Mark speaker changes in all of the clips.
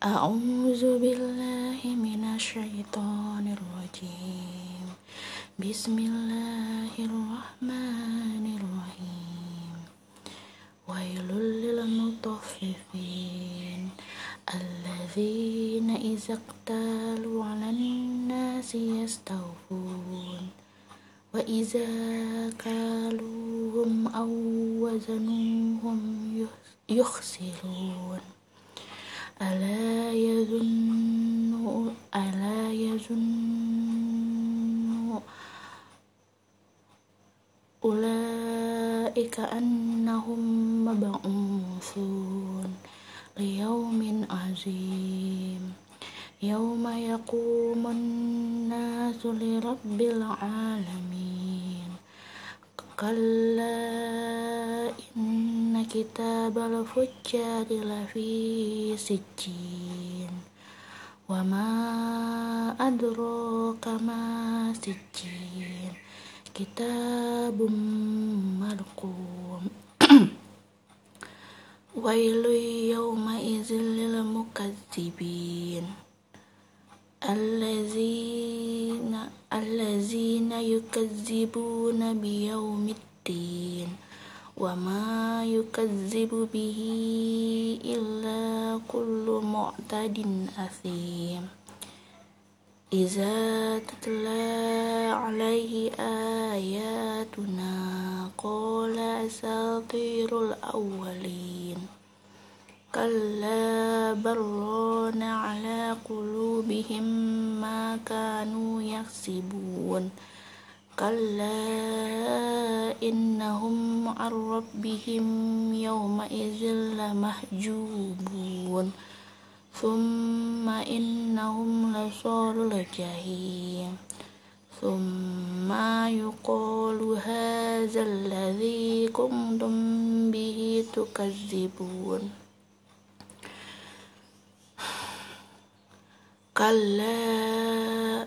Speaker 1: أعوذ بالله من الشيطان الرجيم. بسم الله الرحمن الرحيم. ويل للمطففين الذين إذا اقتالوا على الناس يستوفون. وإذا كالوهم أو وزنوهم يخسرون. ألا يظن ألا يظن أولئك أنهم مبعوثون ليوم عظيم. يوم يقوم الناس لرب العالمين. كلا إن كتاب الفجار لفي سجين وما أدراك ما سجين كتاب مرقوم ويل يومئذ للمكذبين الذين الذين يكذبون بيوم الدين وما يكذب به إلا كل معتد أثيم. إذا تتلى عليه آياتنا قال أساطير الأولين. كلا بران على قلوبهم ما كانوا يكسبون. كلا إنهم عن ربهم يومئذ لمحجوبون ثم إنهم لصال الجحيم ثم يقال هذا الذي كنتم به تكذبون كلا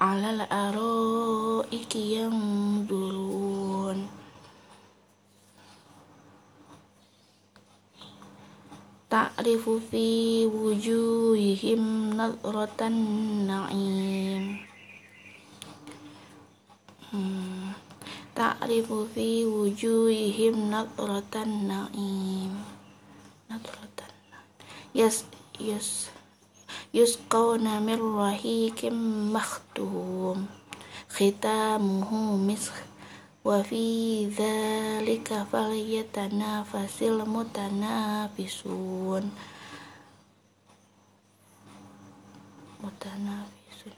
Speaker 1: alal aroiki yang durun ta'rifu fi wujuhihim nadratan na'im. Hmm. ta'rifu fi wujuhihim nadratan na'im. Nadratan yes yes. يسقون من رهيك مختوم ختامه مسخ. وفي ذلك فليتنافس المتنافسون. متنافسون.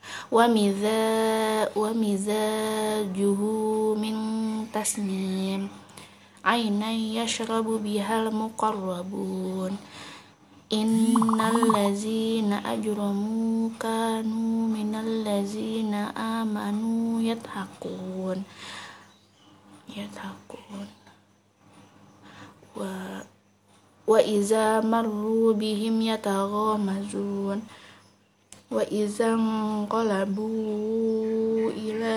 Speaker 1: ومزاجه من تسنيم. عينا يشرب بها المقربون. innallazina ajramu kanu minallazina amanu yathakun. Yathakun. Wa wa iza marru bihim yataghamazun. Wa iza qalabu ila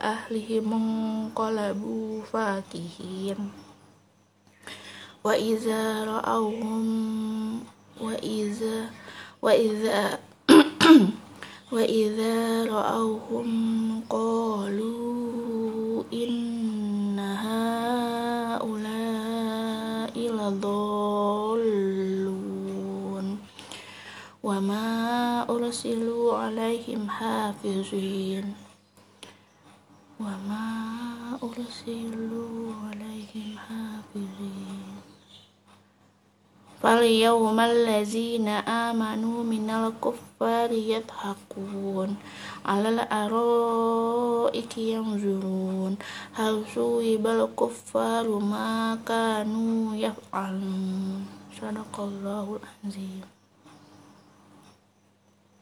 Speaker 1: ahlihim qalabu fakihin وإذا رأوهم وإذا وإذا وإذا رأوهم قالوا إن هؤلاء لضالون وما أرسلوا عليهم حافظين. وما أرسلوا عليهم حافظين. فاليوم الذين آمنوا من الكفار يضحكون على الأرائك ينظرون هل ثوب الكفار ما كانوا يفعلون صدق الله العظيم